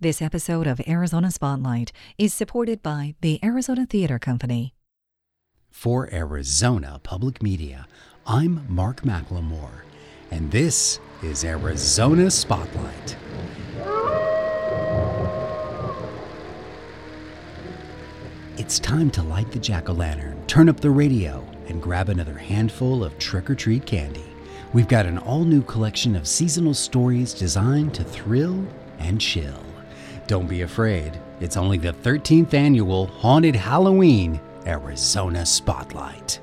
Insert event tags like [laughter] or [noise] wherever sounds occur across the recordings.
This episode of Arizona Spotlight is supported by the Arizona Theater Company. For Arizona Public Media, I'm Mark McLemore, and this is Arizona Spotlight. It's time to light the jack o' lantern, turn up the radio, and grab another handful of trick or treat candy. We've got an all new collection of seasonal stories designed to thrill and chill. Don't be afraid, it's only the 13th annual Haunted Halloween Arizona Spotlight.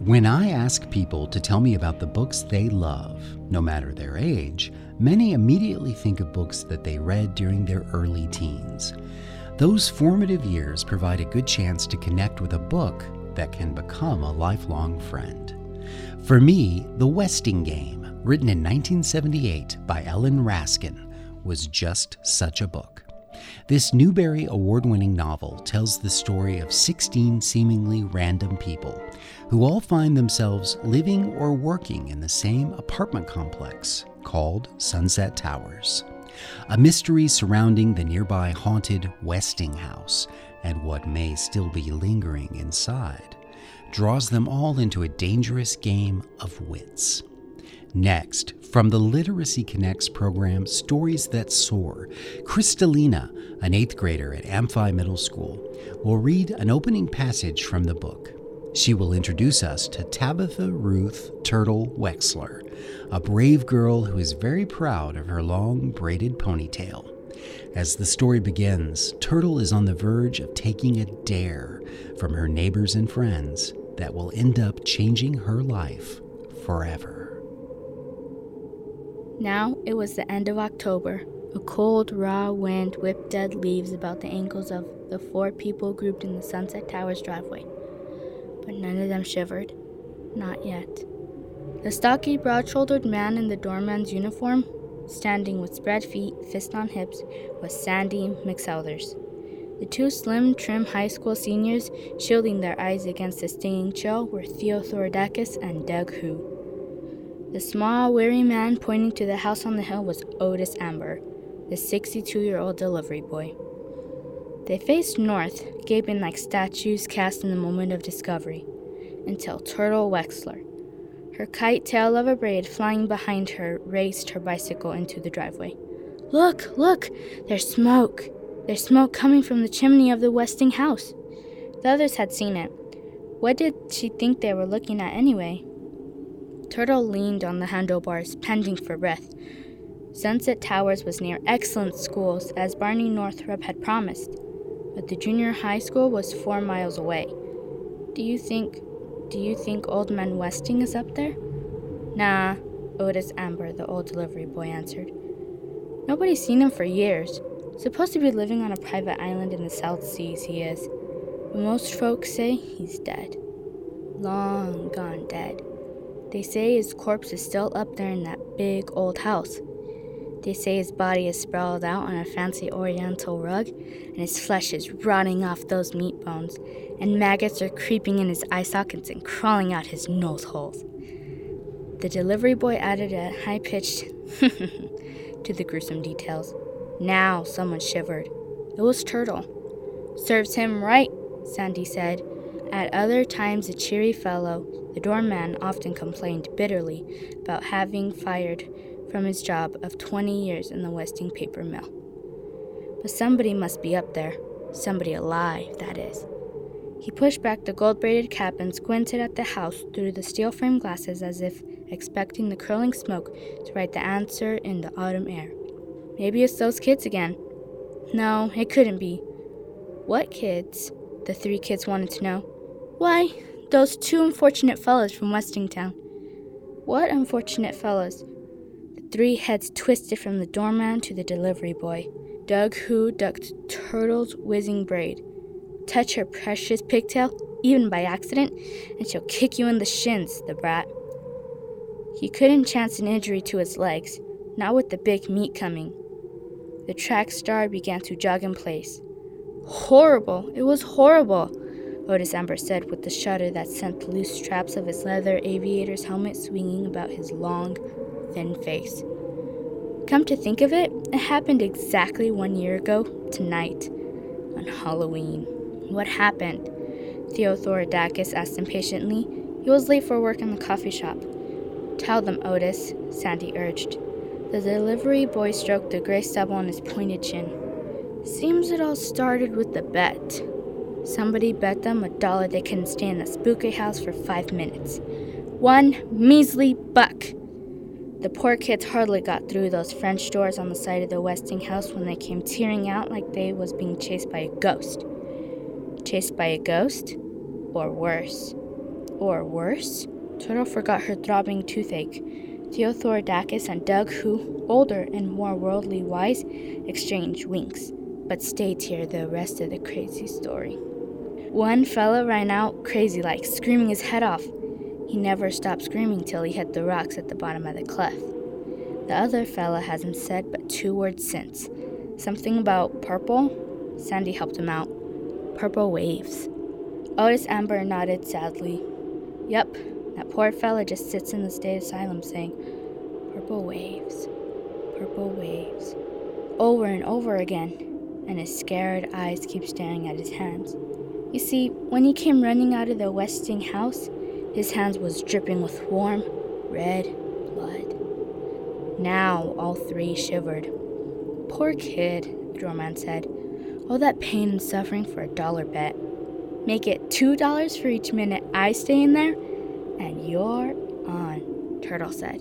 When I ask people to tell me about the books they love, no matter their age, many immediately think of books that they read during their early teens. Those formative years provide a good chance to connect with a book that can become a lifelong friend. For me, The Westing Game, written in 1978 by Ellen Raskin, was just such a book. This Newbery Award winning novel tells the story of 16 seemingly random people who all find themselves living or working in the same apartment complex called Sunset Towers. A mystery surrounding the nearby haunted Westing House and what may still be lingering inside draws them all into a dangerous game of wits. Next, from the Literacy Connects program, Stories That Soar, Kristalina, an eighth grader at Amphi Middle School, will read an opening passage from the book. She will introduce us to Tabitha Ruth Turtle Wexler, a brave girl who is very proud of her long braided ponytail. As the story begins, Turtle is on the verge of taking a dare from her neighbors and friends that will end up changing her life forever. Now it was the end of October. A cold, raw wind whipped dead leaves about the ankles of the four people grouped in the Sunset Towers driveway. But none of them shivered. Not yet. The stocky, broad shouldered man in the doorman's uniform, standing with spread feet, fist on hips, was Sandy McSouthers. The two slim, trim high school seniors shielding their eyes against the stinging chill were Theo Theodorakis and Doug Hoo. The small, weary man pointing to the house on the hill was Otis Amber, the 62 year old delivery boy. They faced north, gaping like statues cast in the moment of discovery, until Turtle Wexler, her kite tail of a braid flying behind her, raced her bicycle into the driveway. Look, look! There's smoke! There's smoke coming from the chimney of the Westing house. The others had seen it. What did she think they were looking at anyway? Turtle leaned on the handlebars, panting for breath. Sunset Towers was near excellent schools, as Barney Northrup had promised, but the junior high school was four miles away. Do you think do you think Old Man Westing is up there? Nah, Otis Amber, the old delivery boy, answered. Nobody's seen him for years. Supposed to be living on a private island in the South Seas, he is. But most folks say he's dead. Long gone dead. They say his corpse is still up there in that big old house. They say his body is sprawled out on a fancy oriental rug, and his flesh is rotting off those meat bones, and maggots are creeping in his eye sockets and crawling out his nose holes. The delivery boy added a high pitched [laughs] to the gruesome details. Now someone shivered. It was Turtle. Serves him right, Sandy said. At other times, a cheery fellow, the doorman often complained bitterly about having fired from his job of 20 years in the Westing paper mill. But somebody must be up there. Somebody alive, that is. He pushed back the gold braided cap and squinted at the house through the steel framed glasses as if expecting the curling smoke to write the answer in the autumn air. Maybe it's those kids again. No, it couldn't be. What kids? The three kids wanted to know. Why, those two unfortunate fellows from Westingtown. What unfortunate fellows? The Three heads twisted from the doorman to the delivery boy. Doug Hoo ducked Turtle's whizzing braid. Touch her precious pigtail, even by accident, and she'll kick you in the shins, the brat. He couldn't chance an injury to his legs, not with the big meet coming. The track star began to jog in place. Horrible! It was horrible! Otis Amber said with a shudder that sent the loose straps of his leather aviator's helmet swinging about his long, thin face. Come to think of it, it happened exactly one year ago tonight, on Halloween. What happened? Theo Theodorakis asked impatiently. He was late for work in the coffee shop. Tell them, Otis, Sandy urged. The delivery boy stroked the gray stubble on his pointed chin. Seems it all started with a bet. Somebody bet them a dollar they couldn't stay in the spooky house for five minutes. One measly buck. The poor kids hardly got through those French doors on the side of the Westing house when they came tearing out like they was being chased by a ghost. Chased by a ghost? Or worse. Or worse? Turtle forgot her throbbing toothache. Theo Theodorakis and Doug, Hoo, older and more worldly wise, exchanged winks, but stayed to hear the rest of the crazy story. One fellow ran out crazy like, screaming his head off. He never stopped screaming till he hit the rocks at the bottom of the cleft. The other fella hasn't said but two words since. Something about purple? Sandy helped him out. Purple waves. Otis Amber nodded sadly. Yep, that poor fella just sits in the state asylum saying, Purple waves, purple waves, over and over again, and his scared eyes keep staring at his hands. You see, when he came running out of the Westing house, his hands was dripping with warm, red blood. Now all three shivered. Poor kid, the doorman said. All that pain and suffering for a dollar bet. Make it two dollars for each minute I stay in there, and you're on, Turtle said.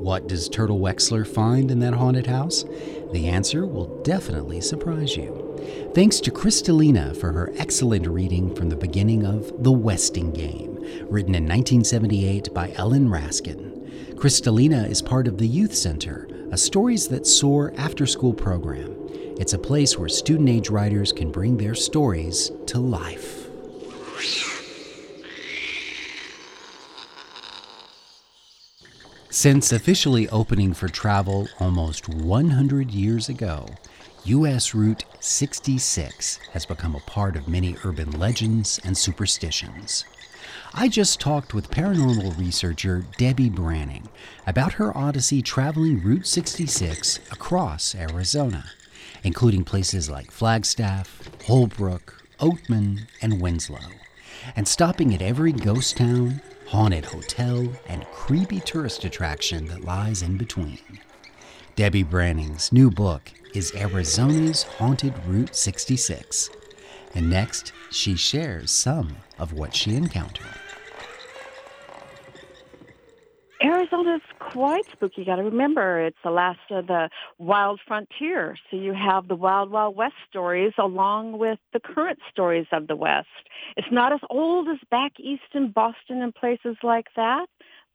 What does Turtle Wexler find in that haunted house? The answer will definitely surprise you. Thanks to Kristalina for her excellent reading from the beginning of The Westing Game, written in 1978 by Ellen Raskin. Kristalina is part of the Youth Center, a Stories That Soar after school program. It's a place where student age writers can bring their stories to life. Since officially opening for travel almost 100 years ago, U.S. Route 66 has become a part of many urban legends and superstitions. I just talked with paranormal researcher Debe Branning about her odyssey traveling Route 66 across Arizona, including places like Flagstaff, Holbrook, Oatman, and Winslow, and stopping at every ghost town, haunted hotel, and creepy tourist attraction that lies in between. Debe Branning's new book is Arizona's Haunted Route 66. And next, she shares some of what she encountered. Arizona's quite spooky. You got to remember, it's the last of the wild frontier. So you have the Wild Wild West stories along with the current stories of the West. It's not as old as back east in Boston and places like that,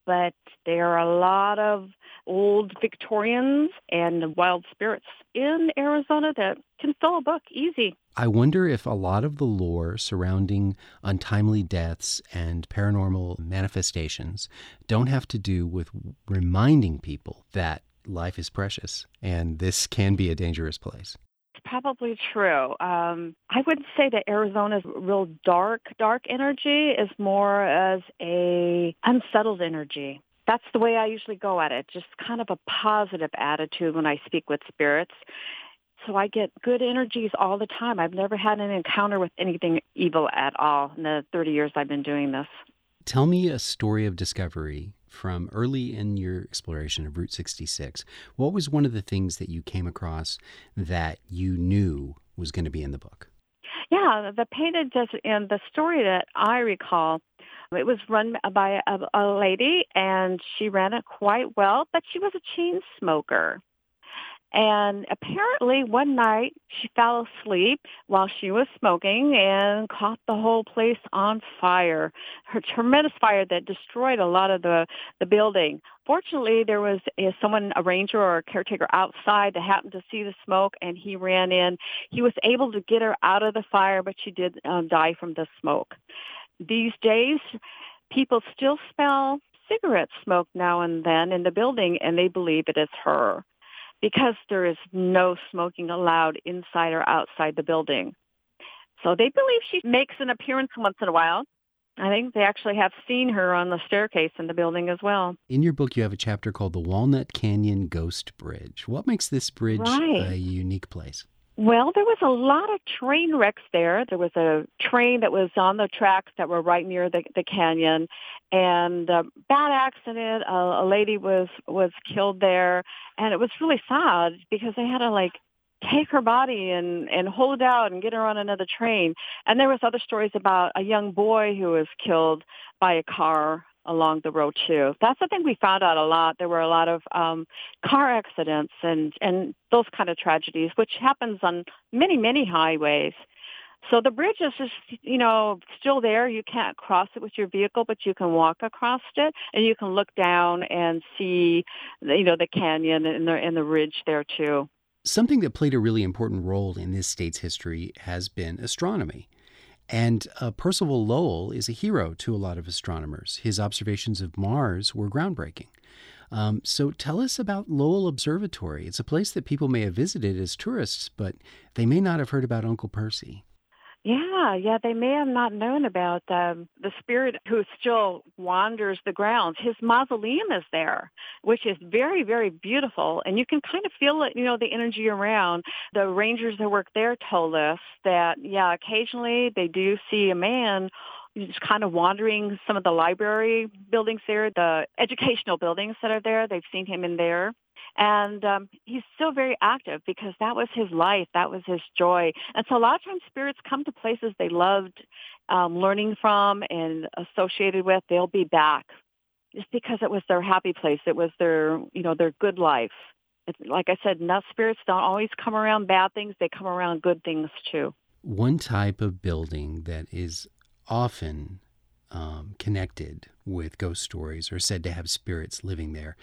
but there are a lot of old Victorians and wild spirits in Arizona that can fill a book easy. I wonder if a lot of the lore surrounding untimely deaths and paranormal manifestations don't have to do with reminding people that life is precious and this can be a dangerous place probably true. Um, I wouldn't say that Arizona's real dark, dark energy is more as a unsettled energy. That's the way I usually go at it, just kind of a positive attitude when I speak with spirits. So I get good energies all the time. I've never had an encounter with anything evil at all in the 30 years I've been doing this. Tell me a story of discovery from early in your exploration of Route 66, what was one of the things that you came across that you knew was going to be in the book? Yeah, the painted desert and the story that I recall, it was run by a, a lady and she ran it quite well, but she was a chain smoker. And apparently one night she fell asleep while she was smoking and caught the whole place on fire. Her tremendous fire that destroyed a lot of the, the building. Fortunately, there was a, someone, a ranger or a caretaker outside that happened to see the smoke and he ran in. He was able to get her out of the fire, but she did um, die from the smoke. These days, people still smell cigarette smoke now and then in the building and they believe it is her because there is no smoking allowed inside or outside the building. So they believe she makes an appearance once in a while. I think they actually have seen her on the staircase in the building as well. In your book, you have a chapter called the Walnut Canyon Ghost Bridge. What makes this bridge Right. a unique place? Well, there was a lot of train wrecks there. There was a train that was on the tracks that were right near the, the canyon, and a bad accident. A, a lady was was killed there, and it was really sad because they had to like take her body and and hold out and get her on another train. And there was other stories about a young boy who was killed by a car along the road too. That's the thing we found out a lot. There were a lot of um, car accidents and and those kind of tragedies, which happens on many many highways. So the bridge is just you know still there. You can't cross it with your vehicle, but you can walk across it, and you can look down and see you know the canyon and the and the ridge there too. Something that played a really important role in this state's history has been astronomy. And uh, Percival Lowell is a hero to a lot of astronomers. His observations of Mars were groundbreaking. Um, so tell us about Lowell Observatory. It's a place that people may have visited as tourists, but they may not have heard about Uncle Percy. Yeah, yeah, they may have not known about um, the spirit who still wanders the grounds. His mausoleum is there, which is very, very beautiful, and you can kind of feel it, you know, the energy around. The rangers that work there told us that, yeah, occasionally they do see a man just kind of wandering some of the library buildings there, the educational buildings that are there. They've seen him in there. And um, he's still very active because that was his life. That was his joy. And so a lot of times spirits come to places they loved um, learning from and associated with. They'll be back just because it was their happy place. It was their, you know, their good life. It's, like I said, nut spirits don't always come around bad things. They come around good things too. One type of building that is often um, connected with ghost stories or said to have spirits living there,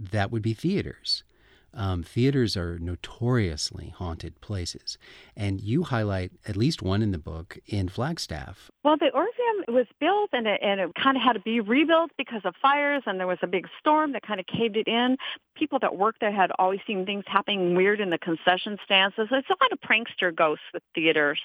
that would be theaters. Um, theaters are notoriously haunted places. And you highlight at least one in the book in Flagstaff. Well, the Orpheum was built and it, and it kind of had to be rebuilt because of fires and there was a big storm that kind of caved it in. People that worked there had always seen things happening weird in the concession stands. It's a lot of prankster ghosts with theaters.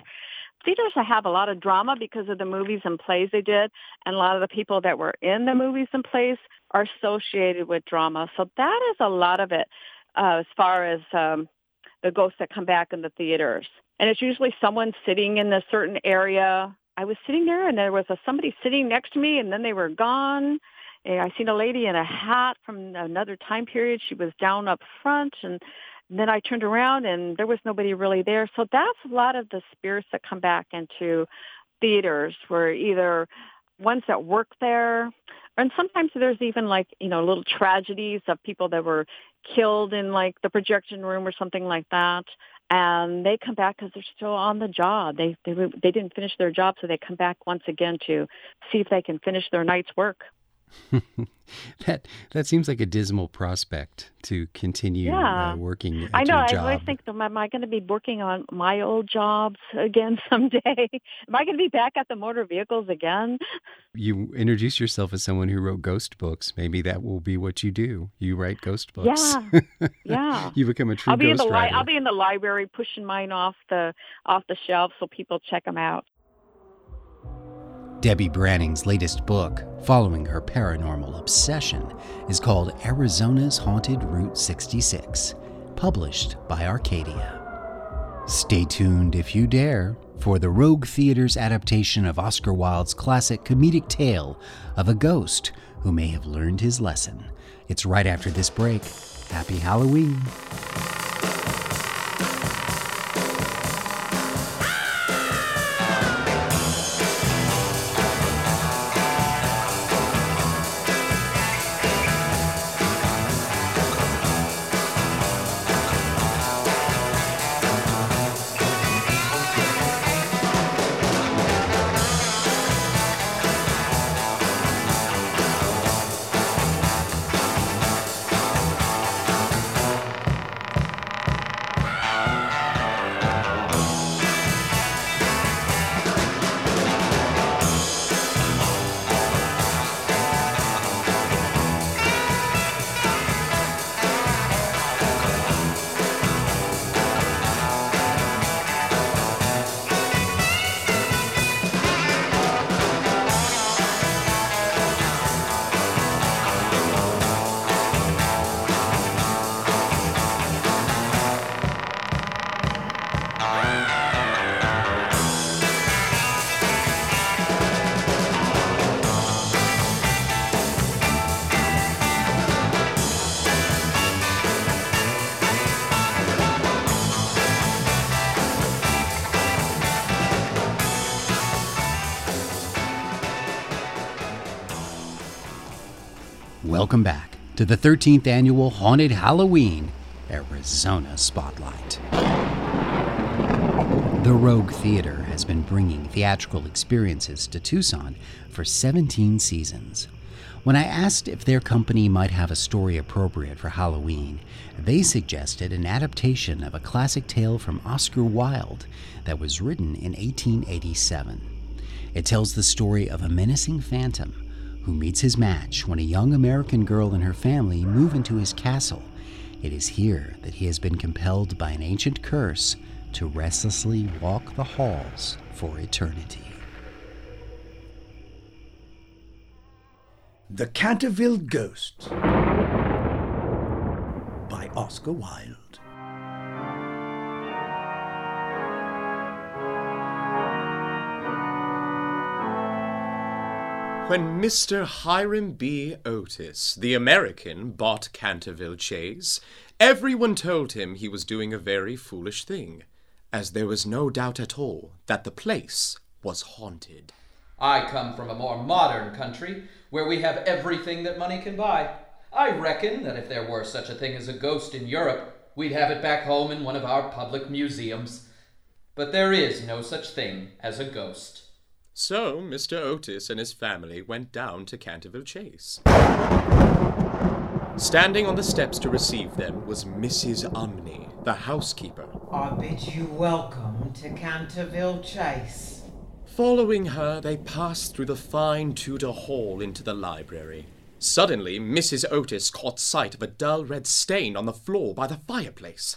Theaters have a lot of drama because of the movies and plays they did, and a lot of the people that were in the movies and plays are associated with drama. So that is a lot of it uh, as far as um, the ghosts that come back in the theaters. And it's usually someone sitting in a certain area. I was sitting there, and there was a, somebody sitting next to me, and then they were gone. And I seen a lady in a hat from another time period. She was down up front, and then I turned around, and there was nobody really there. So that's a lot of the spirits that come back into theaters, were either ones that work there, and sometimes there's even like you know little tragedies of people that were killed in like the projection room or something like that and they come back because they're still on the job. They they they didn't finish their job so they come back once again to see if they can finish their night's work [laughs] that that seems like a dismal prospect to continue Yeah. uh, working I know. I always think, am I going to be working on my old jobs again [laughs] someday? am I going to be back at the motor vehicles again? you introduce yourself as someone who wrote ghost books. Maybe that will be what you do. You write ghost books. Yeah, [laughs] yeah. you become a true I'll be in ghost the li- writer. I'll be in the library pushing mine off the off the shelf so people check them out. Debe Branning's latest book, following her paranormal obsession, is called Arizona's Haunted Route 66, published by Arcadia. Stay tuned if you dare for the Rogue Theater's adaptation of Oscar Wilde's classic comedic tale of a ghost who may have learned his lesson. It's right after this break. Happy Halloween. Welcome back to the 13th annual Haunted Halloween Arizona Spotlight. The Rogue Theater has been bringing theatrical experiences to Tucson for 17 seasons. When I asked if their company might have a story appropriate for Halloween, they suggested an adaptation of a classic tale from Oscar Wilde that was written in 1887. It tells the story of a menacing phantom who meets his match when a young American girl and her family move into his castle. It is here that he has been compelled by an ancient curse to restlessly walk the halls for eternity. The Canterville Ghost by Oscar Wilde. When Mr. Hiram B. Otis, the American, bought Canterville Chase, everyone told him he was doing a very foolish thing, as there was no doubt at all that the place was haunted. I come from a more modern country where we have everything that money can buy. I reckon that if there were such a thing as a ghost in Europe, we'd have it back home in one of our public museums. But there is no such thing as a ghost. So Mr. Otis and his family went down to Canterville Chase. Standing on the steps to receive them was Mrs. Umney, the housekeeper. I bid you welcome to Canterville Chase. Following her, they passed through the fine Tudor hall into the library. Suddenly, Mrs. Otis caught sight of a dull red stain on the floor by the fireplace.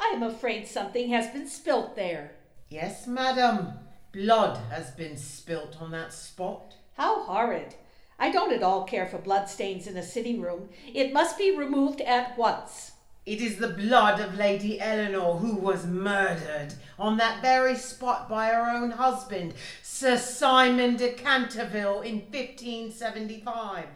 I am afraid something has been spilt there. Yes, madam. Blood has been spilt on that spot. How horrid. I don't at all care for bloodstains in a sitting room. It must be removed at once. It is the blood of Lady Eleanor who was murdered on that very spot by her own husband, Sir Simon de Canterville, in 1575.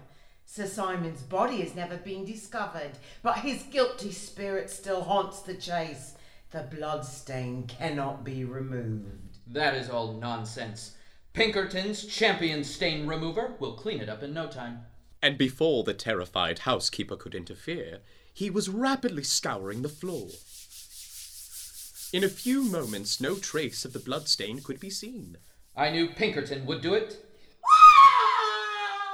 Sir Simon's body has never been discovered, but his guilty spirit still haunts the chase. The blood stain cannot be removed. That is all nonsense. Pinkerton's champion stain remover will clean it up in no time. And before the terrified housekeeper could interfere, he was rapidly scouring the floor. In a few moments, no trace of the bloodstain could be seen. I knew Pinkerton would do it.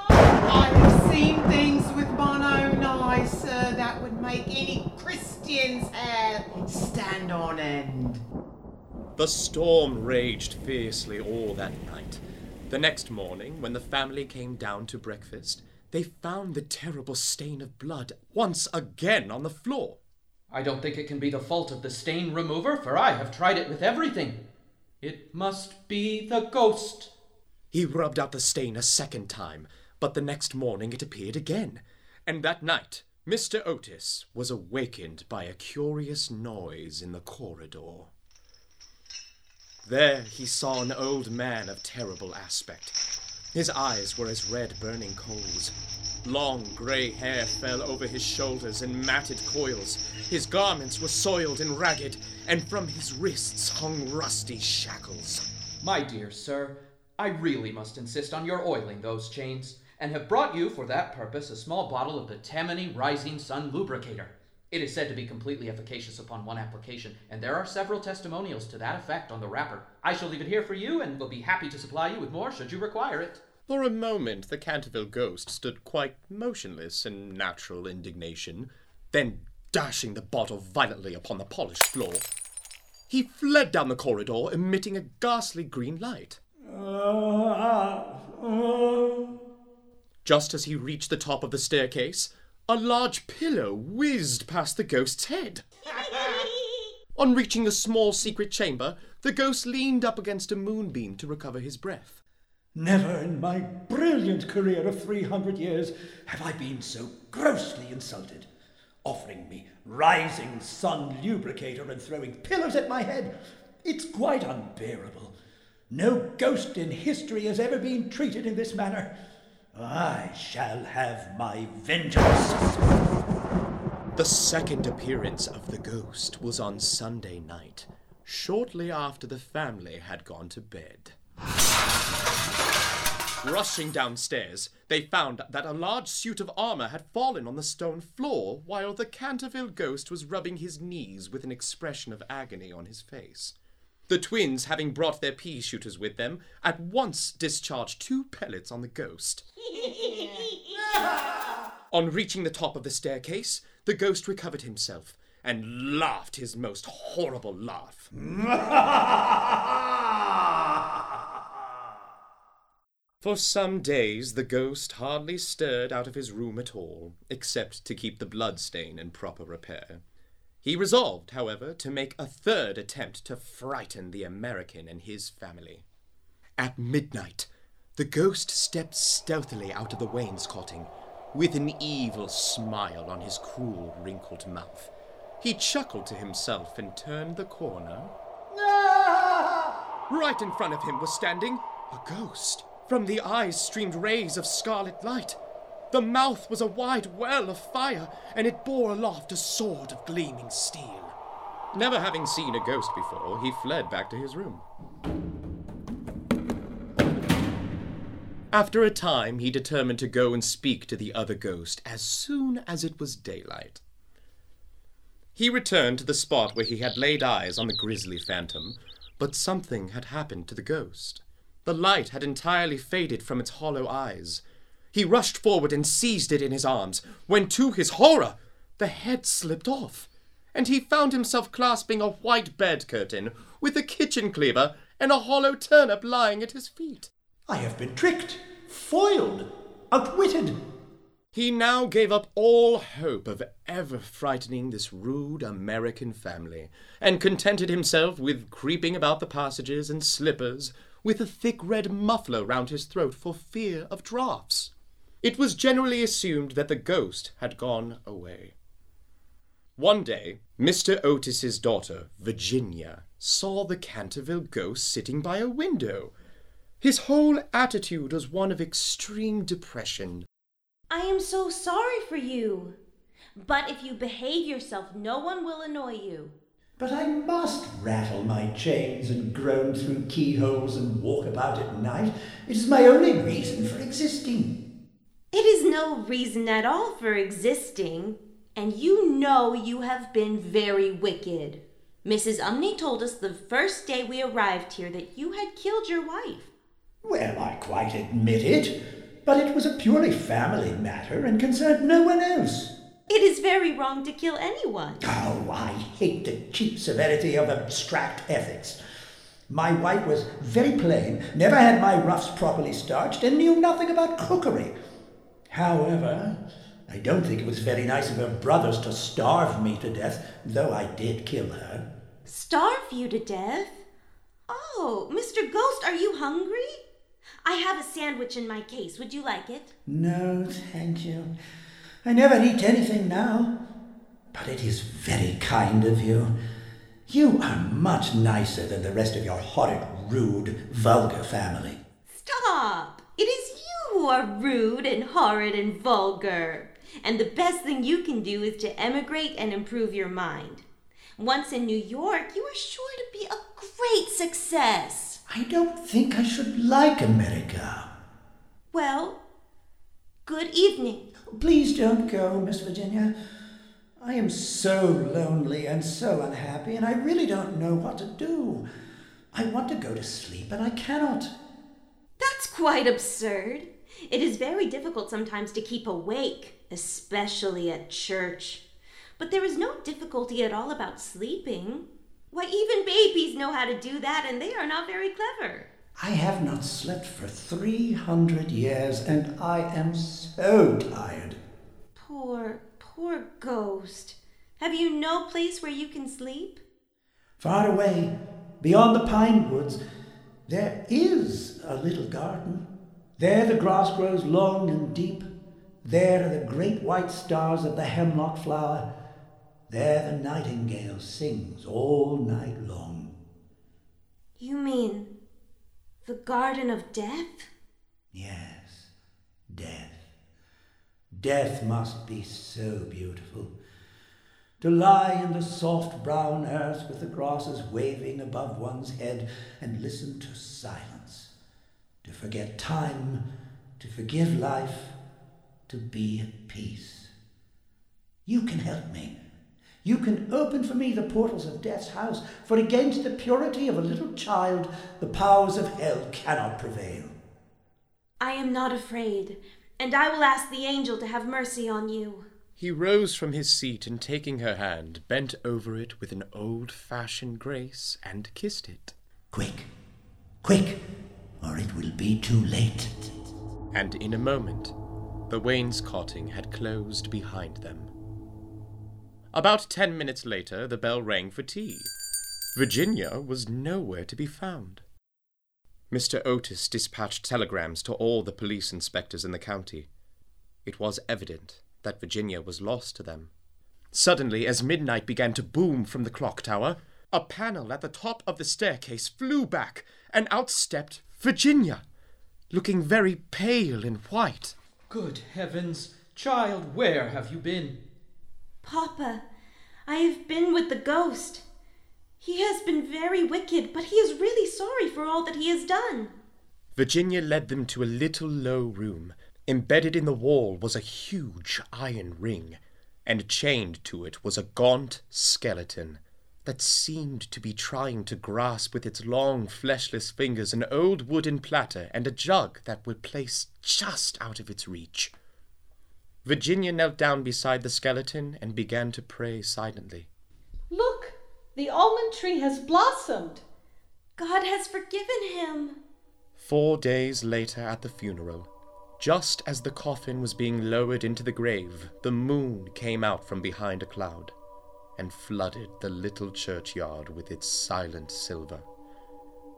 I have seen things with mine own eyes, sir, that would make any Christian's hair stand on end. The storm raged fiercely all that night. The next morning, when the family came down to breakfast, they found the terrible stain of blood once again on the floor. I don't think it can be the fault of the stain remover, for I have tried it with everything. It must be the ghost. He rubbed out the stain a second time, but the next morning it appeared again. And that night, Mr. Otis was awakened by a curious noise in the corridor. There he saw an old man of terrible aspect. His eyes were as red burning coals. Long grey hair fell over his shoulders in matted coils. His garments were soiled and ragged, and from his wrists hung rusty shackles. My dear sir, I really must insist on your oiling those chains, and have brought you for that purpose a small bottle of the Tammany Rising Sun Lubricator. It is said to be completely efficacious upon one application, and there are several testimonials to that effect on the wrapper. I shall leave it here for you, and will be happy to supply you with more should you require it. For a moment, the Canterville ghost stood quite motionless in natural indignation. Then, dashing the bottle violently upon the polished floor, he fled down the corridor, emitting a ghastly green light. Uh-huh. Uh-huh. Just as he reached the top of the staircase, a large pillow whizzed past the ghost's head. [laughs] On reaching a small secret chamber, the ghost leaned up against a moonbeam to recover his breath. Never in my brilliant career of 300 years have I been so grossly insulted. Offering me rising sun lubricator and throwing pillows at my head. It's quite unbearable. No ghost in history has ever been treated in this manner. I shall have my vengeance. The second appearance of the ghost was on Sunday night, shortly after the family had gone to bed. Rushing downstairs, they found that a large suit of armor had fallen on the stone floor while the Canterville ghost was rubbing his knees with an expression of agony on his face. The twins, having brought their pea shooters with them, at once discharged two pellets on the ghost. [laughs] on reaching the top of the staircase, the ghost recovered himself and laughed his most horrible laugh. [laughs] For some days the ghost hardly stirred out of his room at all, except to keep the blood stain in proper repair. He resolved, however, to make a third attempt to frighten the American and his family. At midnight, the ghost stepped stealthily out of the wainscoting, with an evil smile on his cruel, wrinkled mouth. He chuckled to himself and turned the corner. [laughs] Right in front of him was standing a ghost. From the eyes streamed rays of scarlet light. The mouth was a wide well of fire, and it bore aloft a sword of gleaming steel. Never having seen a ghost before, he fled back to his room. After a time, he determined to go and speak to the other ghost as soon as it was daylight. He returned to the spot where he had laid eyes on the grisly phantom, but something had happened to the ghost. The light had entirely faded from its hollow eyes. He rushed forward and seized it in his arms, when to his horror, the head slipped off, and he found himself clasping a white bed curtain with a kitchen cleaver and a hollow turnip lying at his feet. I have been tricked, foiled, outwitted. He now gave up all hope of ever frightening this rude American family, and contented himself with creeping about the passages in slippers, with a thick red muffler round his throat for fear of draughts. It was generally assumed that the ghost had gone away. One day, Mr. Otis's daughter, Virginia, saw the Canterville ghost sitting by a window. His whole attitude was one of extreme depression. I am so sorry for you. But if you behave yourself, no one will annoy you. But I must rattle my chains and groan through keyholes and walk about at night. It is my only reason for existing. It is no reason at all for existing, and you know you have been very wicked. Mrs. Umney told us the first day we arrived here that you had killed your wife. Well, I quite admit it, but it was a purely family matter and concerned no one else. It is very wrong to kill anyone. Oh, I hate the cheap severity of abstract ethics. My wife was very plain, never had my ruffs properly starched, and knew nothing about cookery. However, I don't think it was very nice of her brothers to starve me to death, though I did kill her. Starve you to death? Oh, Mr. Ghost, are you hungry? I have a sandwich in my case. Would you like it? No, thank you. I never eat anything now. But it is very kind of you. You are much nicer than the rest of your horrid, rude, vulgar family. Stop! It is you who are rude and horrid and vulgar. And the best thing you can do is to emigrate and improve your mind. Once in New York, you are sure to be a great success. I don't think I should like America. Well, good evening. Please don't go, Miss Virginia. I am so lonely and so unhappy, and I really don't know what to do. I want to go to sleep, and I cannot. That's quite absurd. It is very difficult sometimes to keep awake, especially at church. But there is no difficulty at all about sleeping. Why, even babies know how to do that, and they are not very clever. I have not slept for three hundred years, and I am so tired. Poor, poor ghost. Have you no place where you can sleep? Far away, beyond the pine woods, there is a little garden. There the grass grows long and deep. There are the great white stars of the hemlock flower. There the nightingale sings all night long. You mean the Garden of Death? Yes, death. Death must be so beautiful. To lie in the soft brown earth with the grasses waving above one's head and listen to silence. To forget time, to forgive life, to be at peace. You can help me. You can open for me the portals of death's house, for against the purity of a little child the powers of hell cannot prevail. I am not afraid, and I will ask the angel to have mercy on you. He rose from his seat and taking her hand, bent over it with an old fashioned grace and kissed it. Quick, quick, or it will be too late. And in a moment, the wainscoting had closed behind them. About ten minutes later, the bell rang for tea. Virginia was nowhere to be found. Mr. Otis dispatched telegrams to all the police inspectors in the county. It was evident that Virginia was lost to them. Suddenly, as midnight began to boom from the clock tower, a panel at the top of the staircase flew back, and out stepped Virginia, looking very pale and white. Good heavens, child, where have you been? Papa, I have been with the ghost. He has been very wicked, but he is really sorry for all that he has done. Virginia led them to a little low room. Embedded in the wall was a huge iron ring, and chained to it was a gaunt skeleton that seemed to be trying to grasp with its long, fleshless fingers an old wooden platter and a jug that were placed just out of its reach. Virginia knelt down beside the skeleton and began to pray silently. Look, the almond tree has blossomed. God has forgiven him. Four days later at the funeral, just as the coffin was being lowered into the grave, the moon came out from behind a cloud and flooded the little churchyard with its silent silver.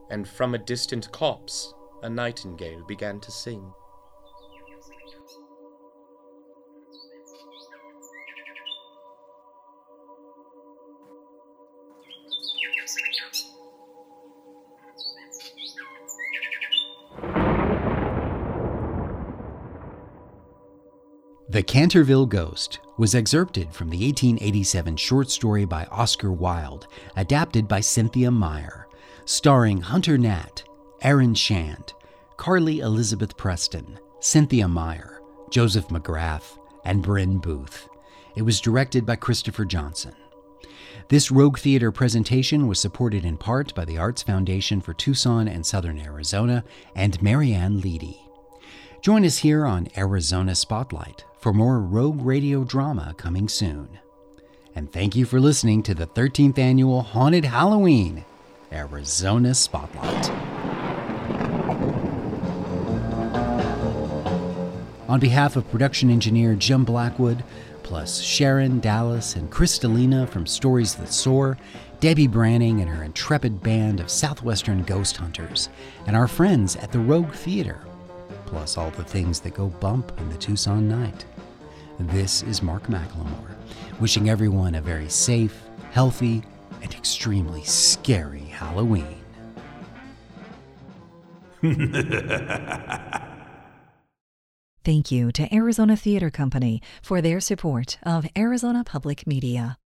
And from a distant copse, a nightingale began to sing. The Canterville Ghost was excerpted from the 1887 short story by Oscar Wilde, adapted by Cynthia Meyer, starring Hunter Nat, Aaron Shand, Carly Elizabeth Preston, Cynthia Meyer, Joseph McGrath, and Bryn Booth. It was directed by Christopher Johnson. This Rogue Theater presentation was supported in part by the Arts Foundation for Tucson and Southern Arizona and Marianne Leedy. Join us here on Arizona Spotlight for more Rogue Radio drama coming soon. And thank you for listening to the 13th annual Haunted Halloween Arizona Spotlight. On behalf of production engineer Jim Blackwood, plus Sharon, Dallas, and Kristalina from Stories That Soar, Debe Branning and her intrepid band of Southwestern ghost hunters, and our friends at the Rogue Theater, plus all the things that go bump in the Tucson night. This is Mark McLemore, wishing everyone a very safe, healthy, and extremely scary Halloween. [laughs] Thank you to Arizona Theater Company for their support of Arizona Public Media.